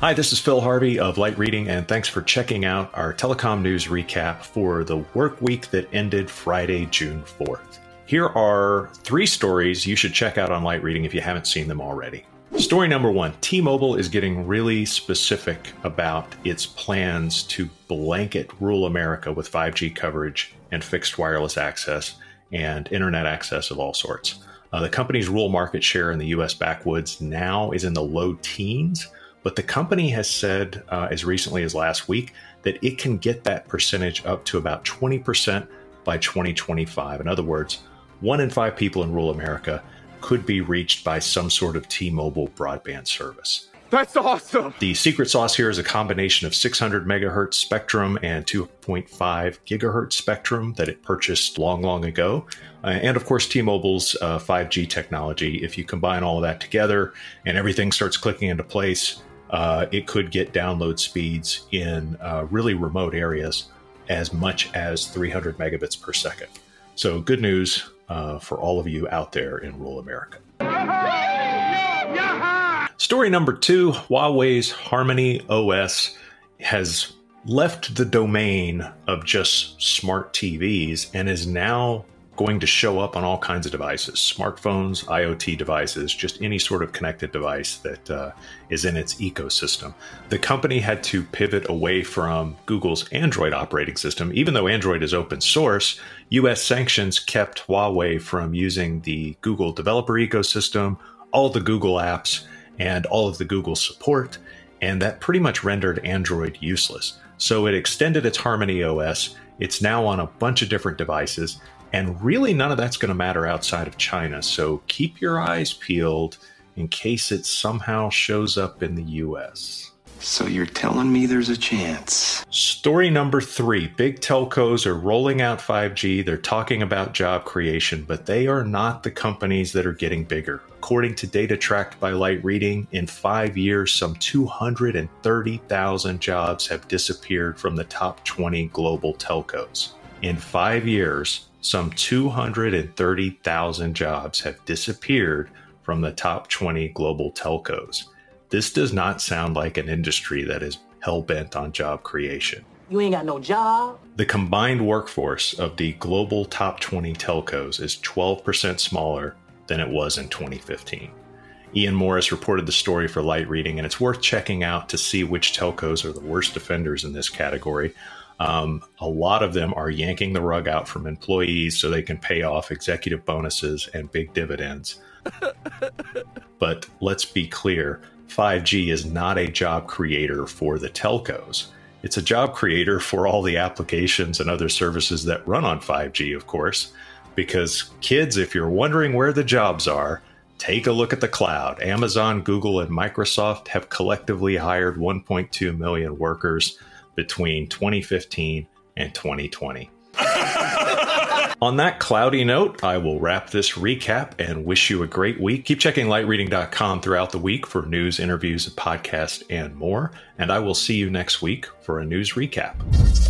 Hi, this is Phil Harvey of Light Reading, and thanks for checking out our telecom news recap for the work week that ended Friday, June 4th. Here are three stories you should check out on Light Reading if you haven't seen them already. Story number one T Mobile is getting really specific about its plans to blanket rural America with 5G coverage and fixed wireless access and internet access of all sorts. Uh, the company's rural market share in the US backwoods now is in the low teens but the company has said uh, as recently as last week that it can get that percentage up to about 20% by 2025. In other words, one in five people in rural America could be reached by some sort of T Mobile broadband service. That's awesome. The secret sauce here is a combination of 600 megahertz spectrum and 2.5 gigahertz spectrum that it purchased long, long ago. Uh, and of course, T Mobile's uh, 5G technology. If you combine all of that together and everything starts clicking into place, uh, it could get download speeds in uh, really remote areas as much as 300 megabits per second. So, good news uh, for all of you out there in rural America. Story number two Huawei's Harmony OS has left the domain of just smart TVs and is now going to show up on all kinds of devices smartphones, IoT devices, just any sort of connected device that uh, is in its ecosystem. The company had to pivot away from Google's Android operating system. Even though Android is open source, US sanctions kept Huawei from using the Google developer ecosystem, all the Google apps, and all of the Google support. And that pretty much rendered Android useless. So it extended its Harmony OS. It's now on a bunch of different devices. And really, none of that's going to matter outside of China. So keep your eyes peeled in case it somehow shows up in the US. So you're telling me there's a chance? Story number three big telcos are rolling out 5G. They're talking about job creation, but they are not the companies that are getting bigger. According to data tracked by Light Reading, in five years, some 230,000 jobs have disappeared from the top 20 global telcos. In five years, some 230,000 jobs have disappeared from the top 20 global telcos. This does not sound like an industry that is hell bent on job creation. You ain't got no job. The combined workforce of the global top 20 telcos is 12% smaller than it was in 2015. Iain Morris reported the story for light reading, and it's worth checking out to see which telcos are the worst offenders in this category. Um, a lot of them are yanking the rug out from employees so they can pay off executive bonuses and big dividends. but let's be clear 5G is not a job creator for the telcos. It's a job creator for all the applications and other services that run on 5G, of course. Because, kids, if you're wondering where the jobs are, take a look at the cloud. Amazon, Google, and Microsoft have collectively hired 1.2 million workers between 2015 and 2020. On that cloudy note, I will wrap this recap and wish you a great week. Keep checking lightreading.com throughout the week for news, interviews, podcasts, and more. And I will see you next week for a news recap.